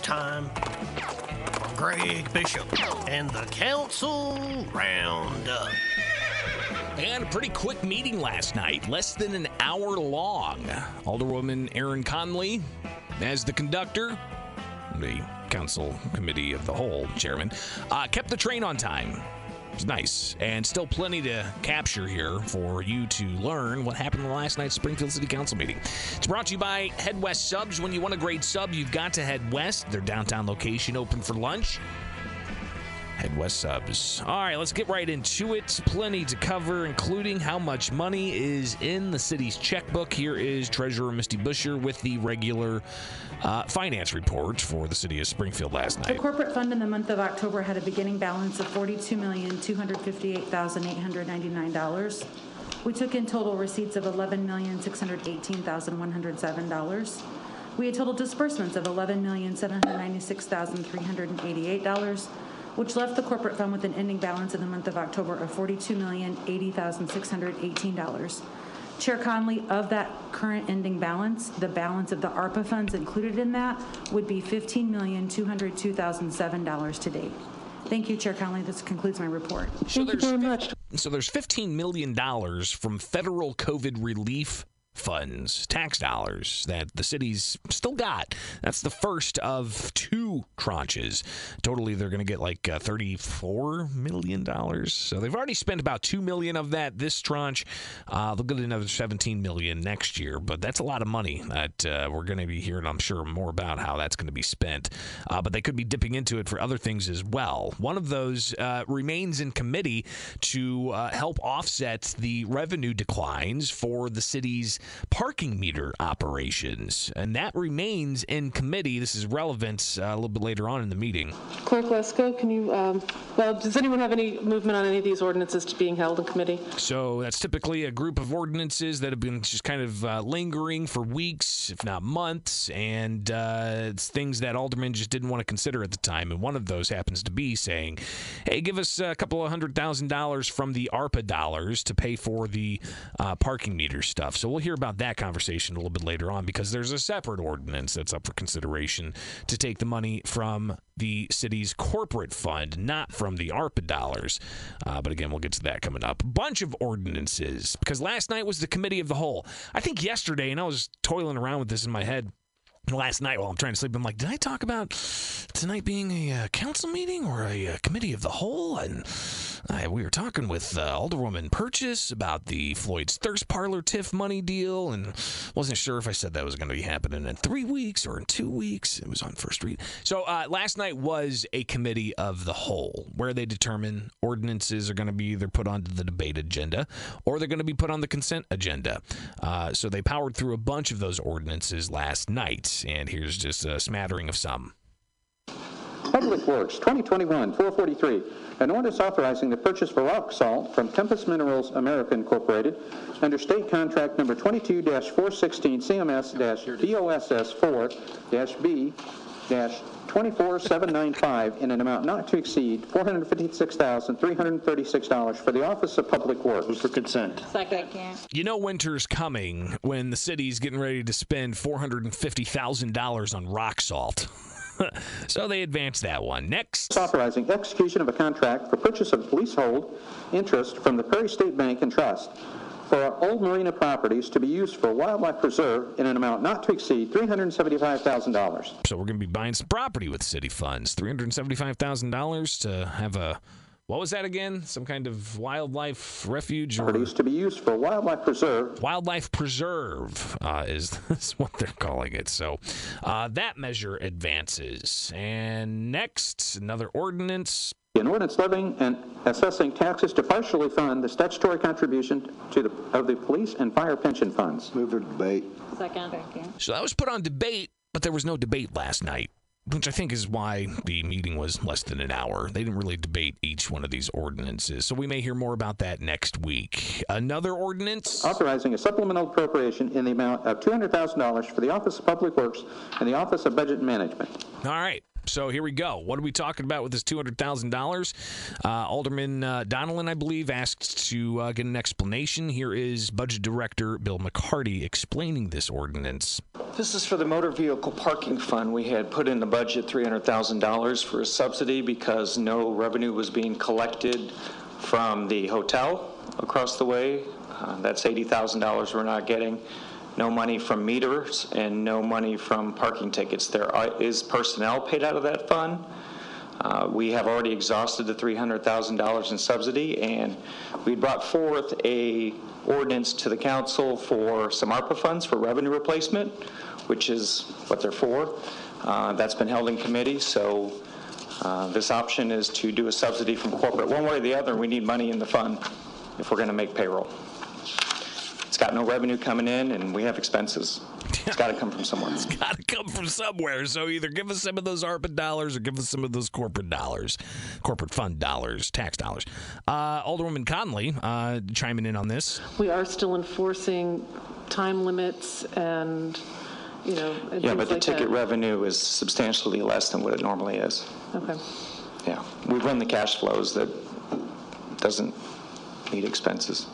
time for Greg Bishop and the Council Roundup. And a pretty quick meeting last night, less than an hour long. Alderwoman Erin Conley as the conductor, the Council Committee of the Whole chairman, uh, kept the train on time. It's nice, and still plenty to capture here for you to learn what happened in last night's Springfield City Council meeting. It's brought to you by Head West Subs. When you want a great sub, you've got to head west. Their downtown location open for lunch. Head West Subs. All right, let's get right into it. Plenty to cover, including how much money is in the city's checkbook. Here is Treasurer Misty Buscher with the regular uh, finance report for the city of Springfield last night. The corporate fund in the month of October had a beginning balance of $42,258,899. We took in total receipts of $11,618,107. We had total disbursements of $11,796,388, which left the corporate fund with an ending balance in the month of October of $42,080,618. Chair Conley, of that current ending balance, the balance of the ARPA funds included in that would be $15,202,007 to date. Thank you, Chair Conley. This concludes my report. Thank So very much. So there's $15 million from federal COVID relief funds, tax dollars that the city's still got. That's the first of two tranches. Totally, they're going to get like uh, $34 million. So they've already spent about 2 million of that this tranche. Uh, they'll get another 17 million next year, but that's a lot of money that uh, we're going to be hearing, I'm sure, more about how that's going to be spent. Uh, but they could be dipping into it for other things as well. One of those uh, remains in committee to help offset the revenue declines for the city's parking meter operations. And that remains in committee. This is relevant uh, a little bit later on in the meeting. Clerk Lesko, can you, um, well, does anyone have any movement on any of these ordinances to being held in committee? So that's typically a group of ordinances that have been just kind of uh, lingering for weeks, if not months, and uh, it's things that aldermen just didn't want to consider at the time. And one of those happens to be saying, "Hey, give us a couple of hundred thousand dollars from the ARPA dollars to pay for the uh, parking meter stuff." So we'll hear about that conversation a little bit later on because there's a separate ordinance that's up for consideration to take the money from the city's corporate fund, not from the ARPA dollars. Uh, but again, we'll get to that coming up. Bunch of ordinances because last night was the committee of the whole. I think yesterday, and I was toiling around with this in my head last night while I'm trying to sleep. I'm like, did I talk about tonight being a uh, council meeting or a uh, committee of the whole? And we were talking with uh, Alderwoman Purchase about the Floyd's Thirst Parlor TIF money deal, and wasn't sure if I said that was going to be happening in three weeks or in two weeks. It was on first read. So uh, last night was a committee of the whole where they determine ordinances are going to be either put onto the debate agenda or they're going to be put on the consent agenda. So they powered through a bunch of those ordinances last night, and here's just a smattering of some. Public Works, 2021-443, an ordinance authorizing the purchase for rock salt from Tempest Minerals America Incorporated under state contract number 22-416 CMS-DOSS4-B-24795 in an amount not to exceed $456,336 for the Office of Public Works. for consent. Second. You know, winter's coming when the city's getting ready to spend $450,000 on rock salt. so they advanced that one. Next. Authorizing execution of a contract for purchase of leasehold interest from the Prairie State Bank and Trust for our old marina properties to be used for wildlife preserve in an amount not to exceed $375,000. So we're going to be buying some property with city funds. $375,000 to have a, what was that again? Some kind of wildlife refuge or Properties to be used for wildlife preserve. wildlife preserve uh, is, is what they're calling it. So uh, that measure advances. And next, another ordinance. An ordinance levying and assessing taxes to partially fund the statutory contribution to the, of the police and fire pension funds. Move for debate. Second. So that was put on debate, but there was no debate last night. Which I think is why the meeting was less than an hour. They didn't really debate each one of these ordinances. So we may hear more about that next week. Another ordinance. Authorizing a supplemental appropriation in the amount of $200,000 for the Office of Public Works and the Office of Budget Management. All right. So here we go. What are we talking about with this two hundred thousand uh, dollars? Alderman uh, Donelan, I believe, asked to uh, get an explanation. Here is Budget Director Bill McCarty explaining this ordinance. This is for the motor vehicle parking fund. We had put in the budget $300,000 for a subsidy because no revenue was being collected from the hotel across the way. Uh, That's $80,000 we're not getting. No money from meters and no money from parking tickets. There is personnel paid out of that fund. Uh, We have already exhausted the $300,000 in subsidy, and we brought forth a ordinance to the council for some ARPA funds for revenue replacement, which is what they're for. Uh, That's been held in committee, so uh, this option is to do a subsidy from corporate. One way or the other, we need money in the fund if we're going to make payroll. It's got no revenue coming in, and we have expenses. It's got to come from somewhere. It's got to come from somewhere. So either give us some of those ARPA dollars or give us some of those corporate dollars, corporate fund dollars, tax dollars. Uh, Alderwoman Conley uh, chiming in on this. We are still enforcing time limits and, you know, and Yeah, but the like ticket that. revenue is substantially less than what it normally is. Okay. Yeah, we've run the cash flows that doesn't need expenses.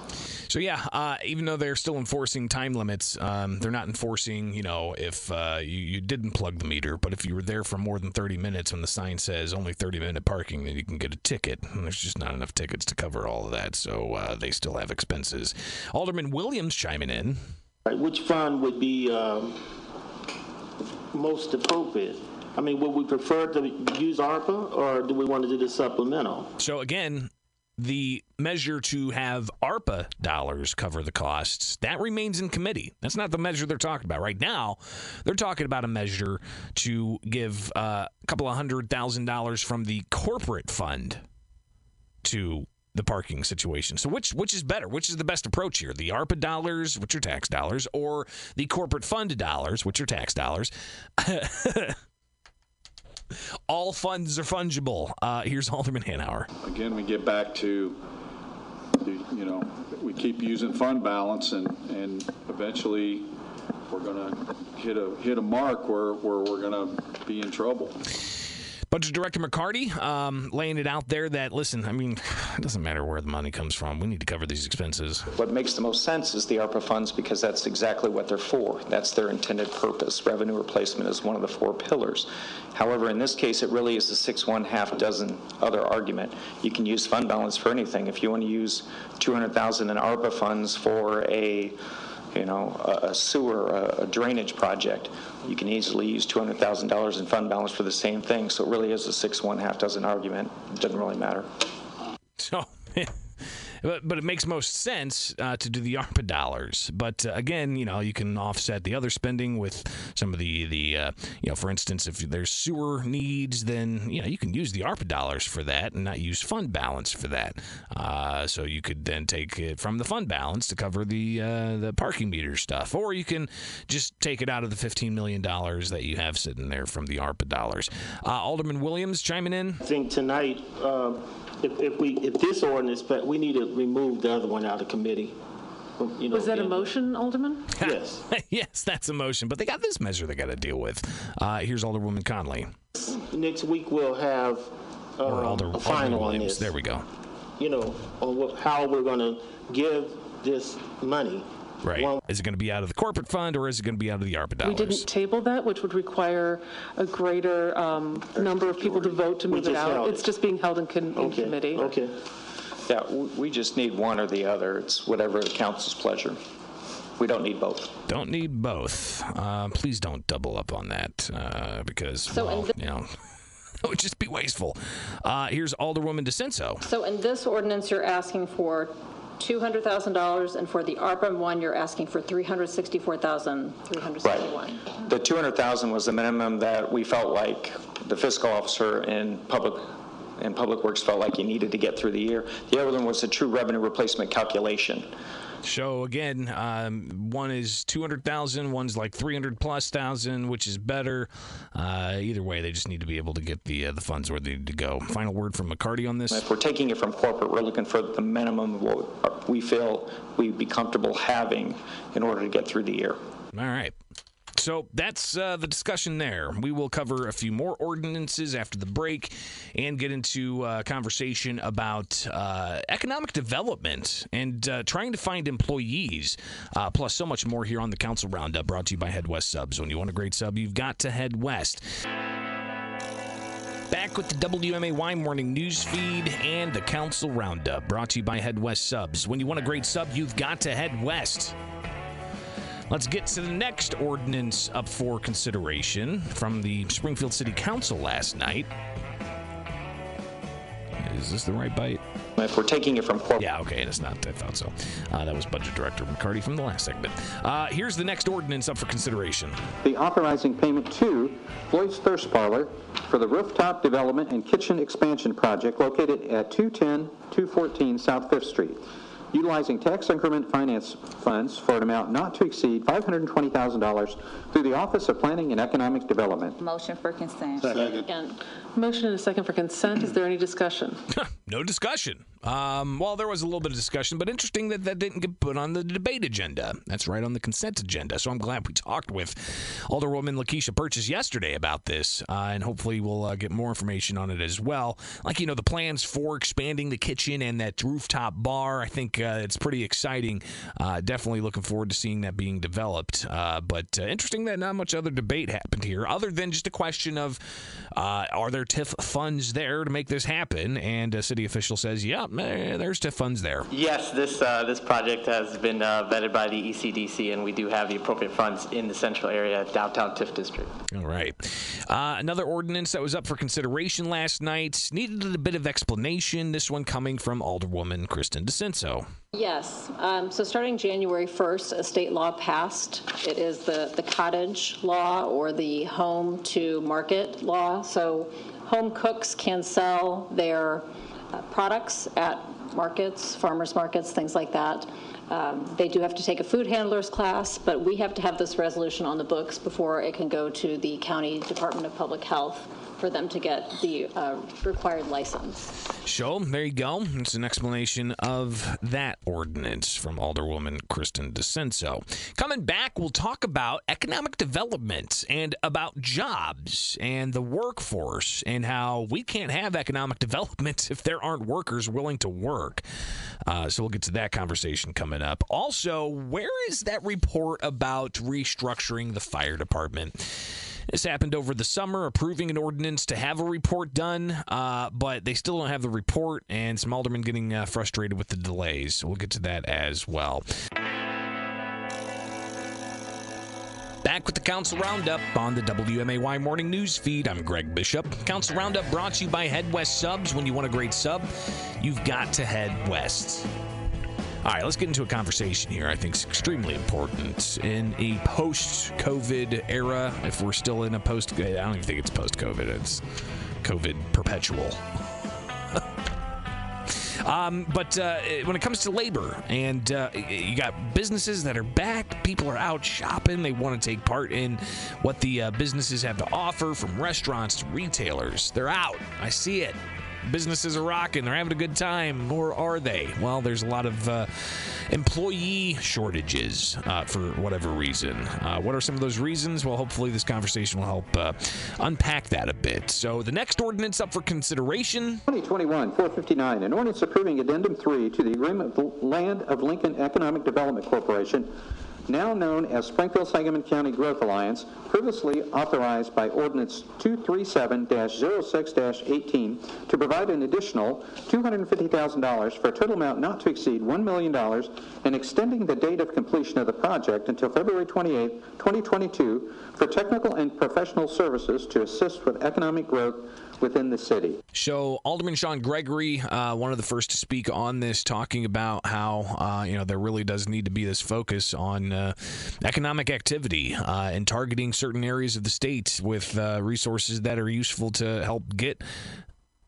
So yeah, uh, even though they're still enforcing time limits, um, they're not enforcing. You know, if uh, you, you didn't plug the meter, but if you were there for more than 30 minutes when the sign says only 30 minute parking, then you can get a ticket. And there's just not enough tickets to cover all of that, so uh, they still have expenses. Alderman Williams chiming in. Right, Which fund would be um, most appropriate? I mean, would we prefer to use ARPA, or do we want to do the supplemental? So again, the measure to have ARPA dollars cover the costs that remains in committee. That's not the measure they're talking about right now. They're talking about a measure to give uh, a couple of hundred thousand dollars from the corporate fund to the parking situation. So which which is better? Which is the best approach here? The ARPA dollars, which are tax dollars, or the corporate fund dollars, which are tax dollars? All funds are fungible. Uh, here's Alderman Hanauer. again, we get back to, you know, we keep using fund balance and, and eventually we're going to hit a, hit a mark where, where we're going to be in trouble. Budget Director McCarty um, laying it out there that, listen, I mean, it doesn't matter where the money comes from. We need to cover these expenses. What makes the most sense is the ARPA funds because that's exactly what they're for. That's their intended purpose. Revenue replacement is one of the four pillars. However, in this case, it really is the six, one half dozen other argument. You can use fund balance for anything. If you want to use 200,000 in ARPA funds for a you know, a a sewer, a a drainage project, you can easily use $200,000 in fund balance for the same thing. So it really is a six, one half dozen argument. It doesn't really matter. Oh, so, but, but it makes most sense uh, to do the ARPA dollars. But uh, again, you know, you can offset the other spending with some of the the uh, you know, for instance, if there's sewer needs, then you know you can use the ARPA dollars for that and not use fund balance for that. Uh, so you could then take it from the fund balance to cover the uh, the parking meter stuff, or you can just take it out of the 15 million dollars that you have sitting there from the ARPA dollars. Uh, Alderman Williams chiming in. I think tonight, if, if we, if this ordinance, but we need to remove the other one out of committee. You know, Was that a motion, Alderman? Yes. yes, that's a motion, but they got this measure they got to deal with. Uh, here's Alderwoman Conley. Next week, we'll have Or um, Alder, a Alderman final on this. There we go. You know, on what, how we're going to give this money. Right. One- Is it going to be out of the corporate fund or is it going to be out of the ARPA We didn't table that, which would require a greater um, number of people to vote to move it out. It's just being held in con- in Okay, committee. Okay. Yeah, w- we just need one or the other. It's whatever the council's pleasure. We don't need both. Don't need both. Uh, please don't double up on that uh, because, well, you know, that would just be wasteful. Uh, here's Alderwoman DiCenso. So in this ordinance, you're asking for $200,000, and for the ARPA one, you're asking for $364,361. The 200,000 was the minimum that we felt like the fiscal officer and public, and Public Works felt like you needed to get through the year. The other one was a true revenue replacement calculation. So again, um, one is 200,000, one's like 300 plus thousand, which is better. Uh, either way, they just need to be able to get the uh, the funds where they need to go. Final word from McCarty on this. If we're taking it from corporate, we're looking for the minimum of what we feel we'd be comfortable having in order to get through the year. All right. So that's uh, the discussion there. We will cover a few more ordinances after the break and get into a conversation about uh, economic development and uh, trying to find employees, uh, plus so much more here on the Council Roundup, brought to you by Head West Subs. When you want a great sub, you've got to head west. Back with the WMAY morning news feed and the Council Roundup, brought to you by Head West Subs. When you want a great sub, you've got to head west. Let's get to the next ordinance up for consideration from the Springfield City Council last night. Is this the right bite? If we're taking it from corporate. Yeah, okay, and it's not. I thought so. Uh, that was Budget Director McCarty from the last segment. Uh, here's the next ordinance up for consideration. The authorizing payment to Floyd's Thirst Parlor for the rooftop development and kitchen expansion project located at 210 214 South Fifth Street, utilizing tax increment finance funds for an amount not to exceed $520,000 through the Office of Planning and Economic Development. Motion for consent. Second. Motion and a second for consent. Is there any discussion? no discussion. Um, well, there was a little bit of discussion, but interesting that that didn't get put on the debate agenda. That's right on the consent agenda. So I'm glad we talked with Alderwoman Lakeisha Purchase yesterday about this, uh, and hopefully we'll uh, get more information on it as well. Like you know, the plans for expanding the kitchen and that rooftop bar. I think uh, it's pretty exciting. Uh, definitely looking forward to seeing that being developed. Uh, but uh, interesting that not much other debate happened here, other than just a question of are there TIF funds there to make this happen? And a city official says, "Yeah, eh, there's TIF funds there." Yes, this uh, this project has been uh, vetted by the ECDC, and we do have the appropriate funds in the central area downtown TIF district. All right. Uh, another ordinance that was up for consideration last night needed a bit of explanation. This one coming from Alderwoman Kristen DiCenso. Yes. Um, so starting January 1st, a state law passed. It is the, the cottage law or the home to market law. So home cooks can sell their products at markets, farmers markets, things like that. Um, they do have to take a food handlers class, but we have to have this resolution on the books before it can go to the County Department of Public Health for them to get the uh, required license. So there you go. It's an explanation of that ordinance from Alderwoman Kristen DiCenso. Coming back, we'll talk about economic development and about jobs and the workforce and how we can't have economic development if there aren't workers willing to work. Uh, so we'll get to that conversation coming up. Also, where is that report about restructuring the fire department? This happened over the summer, approving an ordinance to have a report done, uh, but they still don't have the report, and some aldermen getting uh, frustrated with the delays. We'll get to that as well. Back with the Council Roundup on the WMAY Morning News Feed. I'm Greg Bishop. Council Roundup brought to you by Head West Subs. When you want a great sub, you've got to head west. All right, let's get into a conversation here. I think it's extremely important in a post-COVID era. If we're still in a post, I don't even think it's post-COVID. It's COVID perpetual. Um, but uh, when it comes to labor, and uh, you got businesses that are back, people are out shopping. They want to take part in what the uh, businesses have to offer, from restaurants to retailers. They're out. I see it businesses are rocking, they're having a good time, or are they? Well, there's a lot of uh, employee shortages uh, for whatever reason. Uh, what are some of those reasons? Well, hopefully, this conversation will help uh, unpack that a bit. So, the next ordinance up for consideration 2021 459, an ordinance approving Addendum 3 to the Agreement of Land of Lincoln Economic Development Corporation now known as Springfield Sangamon County Growth Alliance, previously authorized by Ordinance 237-06-18 to provide an additional $250,000 for a total amount not to exceed $1 million and extending the date of completion of the project until February 28, 2022 for technical and professional services to assist with economic growth within the city. So Alderman Shawn Gregory, uh, one of the first to speak on this, talking about how uh, you know there really does need to be this focus on uh, economic activity uh, and targeting certain areas of the state with uh, resources that are useful to help get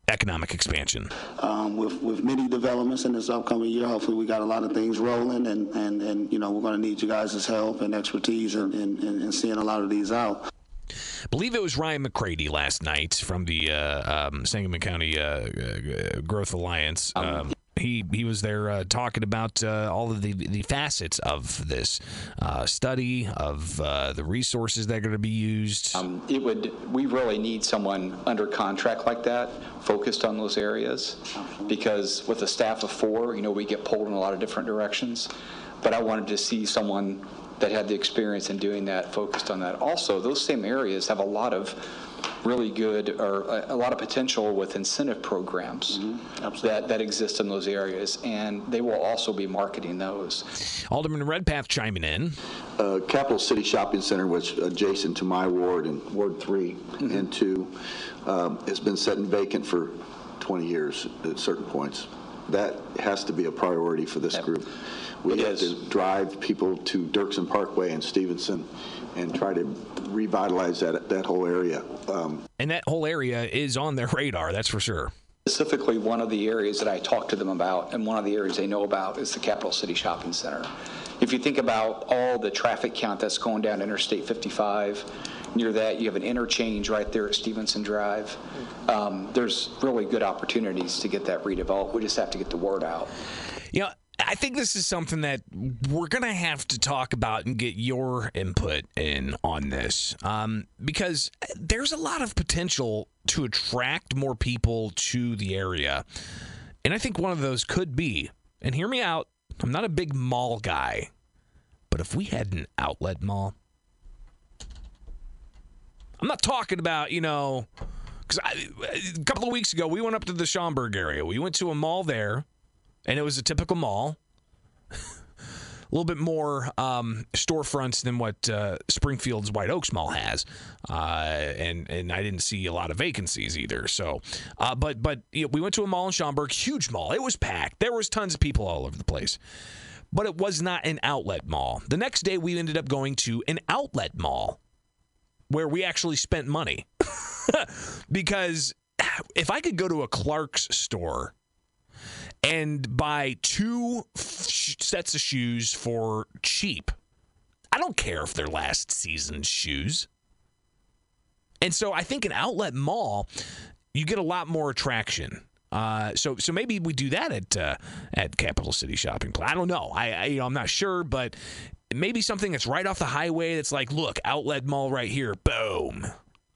economic expansion. Um, with, with many developments in this upcoming year, hopefully we got a lot of things rolling and, and, and you know, we're going to need you guys' help and expertise in, in, in seeing a lot of these out. I believe it was Ryan McCrady last night from the uh, um, Sangamon County uh, uh Growth Alliance. Um, He he was there uh, talking about uh, all of the the facets of this uh, study of uh, the resources that are going to be used. Um, it would. We really need someone under contract like that, focused on those areas, because with a staff of four, you know, we get pulled in a lot of different directions. But I wanted to see someone that had the experience in doing that, focused on that. Also, those same areas have a lot of really good or a, a lot of potential with incentive programs that, that exist in those areas, and they will also be marketing those. Alderman Redpath chiming in. Uh, Capital City Shopping Center, which adjacent to my ward and Ward 3 and 2, um, has been sitting vacant for 20 years at certain points. That has to be a priority for this group. We have to drive people to Dirksen Parkway and Stevenson and try to revitalize that, that whole area. Um, And that whole area is on their radar, that's for sure. Specifically, one of the areas that I talked to them about, and one of the areas they know about, is the Capital City Shopping Center. If you think about all the traffic count that's going down Interstate 55, near that, you have an interchange right there at Stevenson Drive. Um, There's really good opportunities to get that redeveloped. We just have to get the word out. You know, I think this is something that we're going to have to talk about and get your input in on this um, because there's a lot of potential to attract more people to the area. And I think one of those could be, and hear me out, I'm not a big mall guy, but if we had an outlet mall, I'm not talking about, you know, because a couple of weeks ago, we went up to the Schaumburg area. We went to a mall there, and it was a typical mall. a little bit more um, storefronts than what uh, Springfield's White Oaks Mall has, uh, and and I didn't see a lot of vacancies either. So, uh, but but you know, we went to a mall in Schaumburg, huge mall. It was packed. There was tons of people all over the place, but it was not an outlet mall. The next day, we ended up going to an outlet mall where we actually spent money because if I could go to a Clark's store and buy two sets of shoes for cheap. I don't care if they're last season's shoes. And so I think an outlet mall, you get a lot more attraction. Uh, so so maybe we do that at uh, at Capital City Shopping Plaza. I don't know. I, I you know I'm not sure, but maybe something that's right off the highway. That's like, look, outlet mall right here. Boom.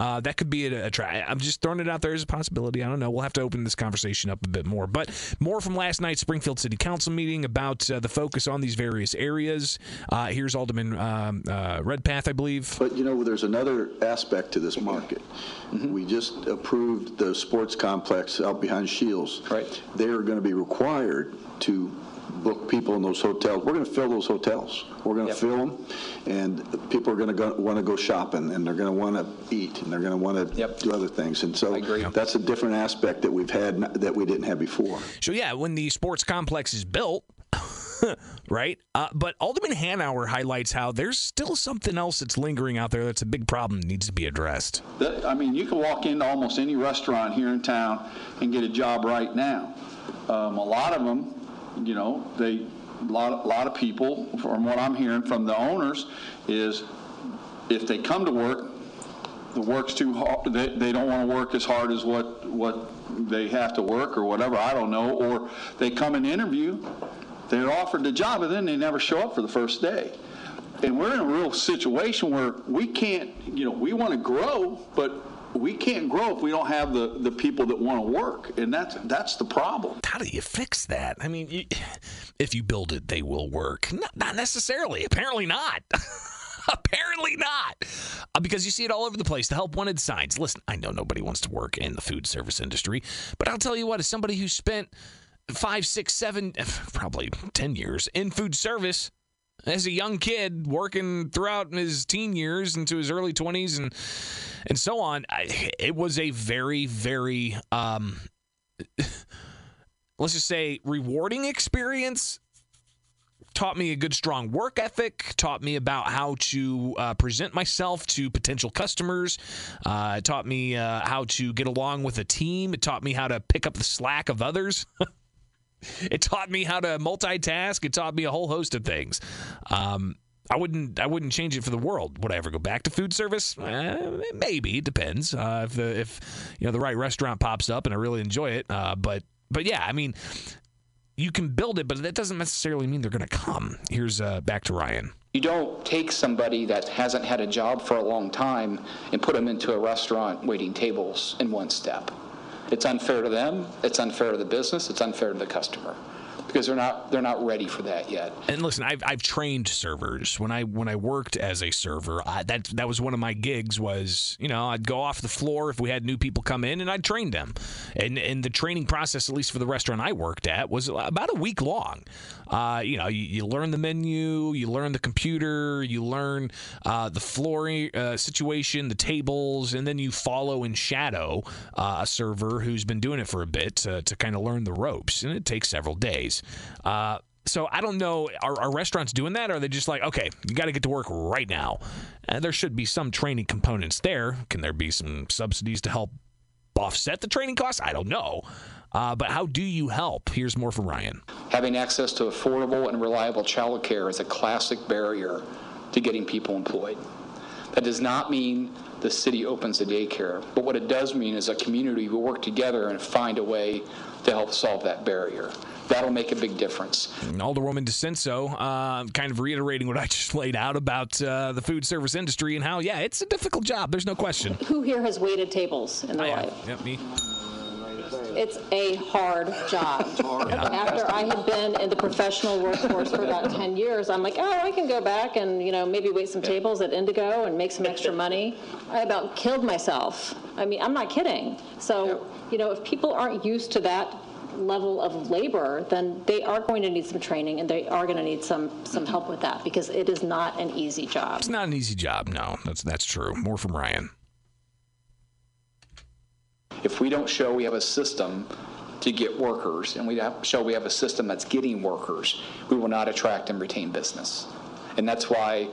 Uh, that could be a, a try. I'm just throwing it out there as a possibility. I don't know. We'll have to open this conversation up a bit more. But more from last night's Springfield City Council meeting about uh, the focus on these various areas. Uh, here's Alderman um, uh, Redpath, I believe. But you know, there's another aspect to this market. We just approved the sports complex out behind Scheels. Right. They are going to be required to book people in those hotels. We're going to fill those hotels. We're going to fill them, and people are going to go, want to go shopping, and they're going to want to eat, and they're going to want to do other things. And so that's a different aspect that we've had that we didn't have before. So yeah, when the sports complex is built, right? Uh, but Alderman Hanauer highlights how there's still something else that's lingering out there that's a big problem that needs to be addressed. That, I mean, you can walk into almost any restaurant here in town and get a job right now. Um, a lot of them, you know, they, a lot, a lot of people, from what I'm hearing from the owners, is if they come to work, the work's too hard, they, they don't want to work as hard as what, what they have to work or whatever, I don't know, or they come and interview, they're offered the job and then they never show up for the first day. And we're in a real situation where we can't, you know, we want to grow, but we can't grow if we don't have the, the people that want to work. And that's, that's the problem. How do you fix that? I mean, you, if you build it, they will work. Not, not necessarily. Apparently not. Apparently not. Uh, because you see it all over the place. The help wanted signs. Listen, I know nobody wants to work in the food service industry, but I'll tell you what, as somebody who spent five, six, seven, probably 10 years in food service, as a young kid working throughout his teen years into his early 20s and and so on I, it was a very very um let's just say rewarding experience. Taught me a good strong work ethic taught me about how to uh, present myself to potential customers uh, taught me uh, how to get along with a team. It taught me how to pick up the slack of others it taught me how to multitask. It taught me a whole host of things. Um, I wouldn't. I wouldn't change it for the world. Would I ever go back to food service? Eh, maybe. It depends. Uh, if the if you know the right restaurant pops up and I really enjoy it. Uh, but but yeah, I mean, you can build it, but that doesn't necessarily mean they're going to come. Here's uh, back to Ryan. You don't take somebody that hasn't had a job for a long time and put them into a restaurant waiting tables in one step. It's unfair to them, it's unfair to the business, it's unfair to the customer because they're not they're not ready for that yet. And listen, I've, I've trained servers when I when I worked as a server. I, that that was one of my gigs. Was you know I'd go off the floor if we had new people come in, and I'd train them. And and the training process, at least for the restaurant I worked at, was about a week long. Uh, you know, you, you, learn the menu, you learn the computer, you learn uh, the floor uh, situation, the tables, and then you follow and shadow uh, a server who's been doing it for a bit to, to kind of learn the ropes. And it takes several days. Uh, so I don't know. Are, are, restaurants doing that? Or are they just like, okay, you got to get to work right now? And there should be some training components there. Can there be some subsidies to help offset the training costs? I don't know. Uh, but how do you help? Here's more from Ryan. Having access to affordable and reliable child care is a classic barrier to getting people employed. That does not mean the city opens a daycare, but what it does mean is a community will work together and find a way to help solve that barrier. That'll make a big difference. Alderwoman DiCenso uh, kind of reiterating what I just laid out about uh, the food service industry and how, yeah, it's a difficult job. There's no question. Who here has waited tables in their life? Yep, me. It's a hard job. After I had been in the professional workforce for about 10 years, I'm like, oh, I can go back and, you know, maybe wait some tables at Indigo and make some extra money. I about killed myself. I mean, I'm not kidding. So, you know, if people aren't used to that level of labor, then they are going to need some training and they are going to need some some help with that because it is not an easy job. It's not an easy job. No, that's that's true. More from Ryan. If we don't show we have a system to get workers and we show we have a system that's getting workers, we will not attract and retain business. And that's why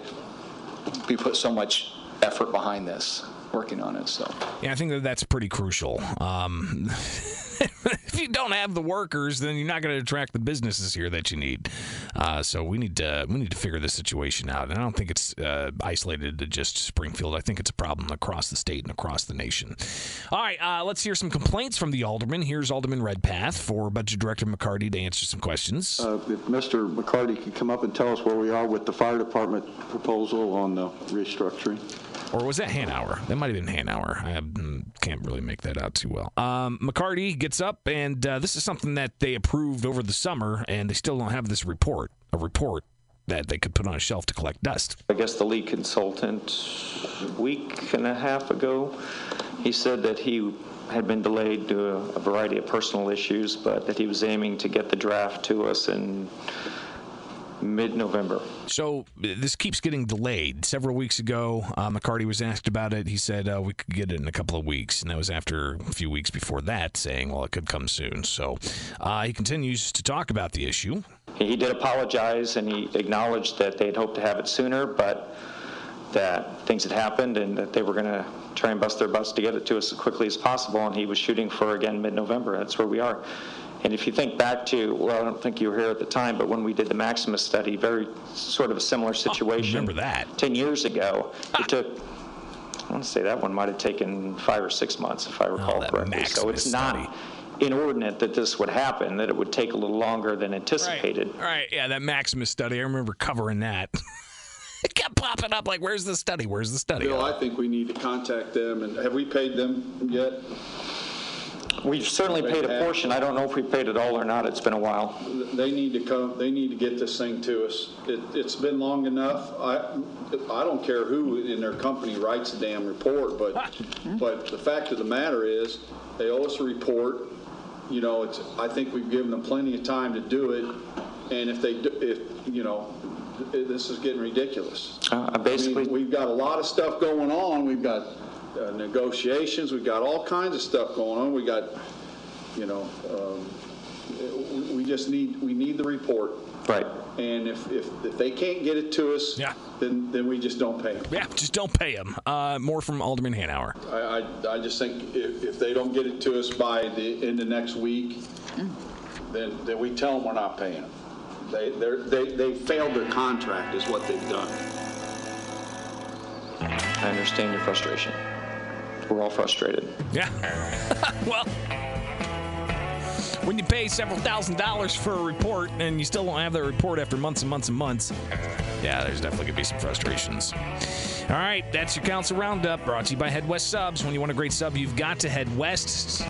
we put so much effort behind this, working on it. So yeah, I think that that's pretty crucial. Um, if you don't have the workers, then you're not going to attract the businesses here that you need. Uh, so we need to we need to figure this situation out. And I don't think it's uh, isolated to just Springfield. I think it's a problem across the state and across the nation. All right, uh, let's hear some complaints from the alderman. Here's Alderman Redpath for Budget Director McCarty to answer some questions. Uh, if Mr. McCarty could come up and tell us where we are with the fire department proposal on the restructuring. Or was that Hanauer? That might have been Hanauer. I mm, can't really make that out too well. Um, McCarty gets up, and uh, this is something that they approved over the summer, and they still don't have this report, a report that they could put on a shelf to collect dust. I guess the lead consultant, a week and a half ago, he said that he had been delayed due to a variety of personal issues, but that he was aiming to get the draft to us in mid-November. So this keeps getting delayed. Several weeks ago, uh, McCarty was asked about it. He said uh, we could get it in a couple of weeks, and that was after a few weeks before that, saying, "Well, it could come soon." So uh, he continues to talk about the issue. He did apologize, and he acknowledged that they'd hoped to have it sooner, but that things had happened and that they were going to try and bust their butts to get it to us as quickly as possible. And he was shooting for again mid-November. That's where we are. And if you think back to, well, I don't think you were here at the time, but when we did the Maximus study, very sort of a similar oh, situation. Oh, remember that? 10 years ago. It ah. took, I want to say that one might have taken five or six months, if I Oh, recall correctly. Maximus so it's study. not inordinate that this would happen, that it would take a little longer than anticipated. Right. yeah, that Maximus study. I remember covering that. it kept popping up like, "Where's the study? Where's the study?" Bill, I think we need to contact them, and have we paid them yet? We've certainly paid a portion. I don't know if we paid it all or not. It's been a while. They need to come, they need to get this thing to us. It, it's been long enough. I, I don't care who in their company writes the damn report, but, but the fact of the matter is, they owe us a report. You know, it's, I think we've given them plenty of time to do it, and if they, do- if, you know, this is getting ridiculous. Uh, basically, We've got a lot of stuff going on. We've got uh, negotiations, we've got all kinds of stuff going on. We got, you know, um, we- we just need, we need the report. Right. And if, if, if they can't get it to us, Yeah. then, then we just don't pay them. Yeah, just don't pay them. Uh, more from Alderman Hanauer. I, I, I just think if, if they don't get it to us by the end of next week, then, then we tell them we're not paying them. They, they're, they, they failed their contract is what they've done. I understand your frustration. We're all frustrated. Yeah. well, when you pay several thousand dollars for a report and you still don't have that report after months and months and months, yeah, there's definitely going to be some frustrations. All right, that's your Council Roundup brought to you by Head West Subs. When you want a great sub, you've got to head west.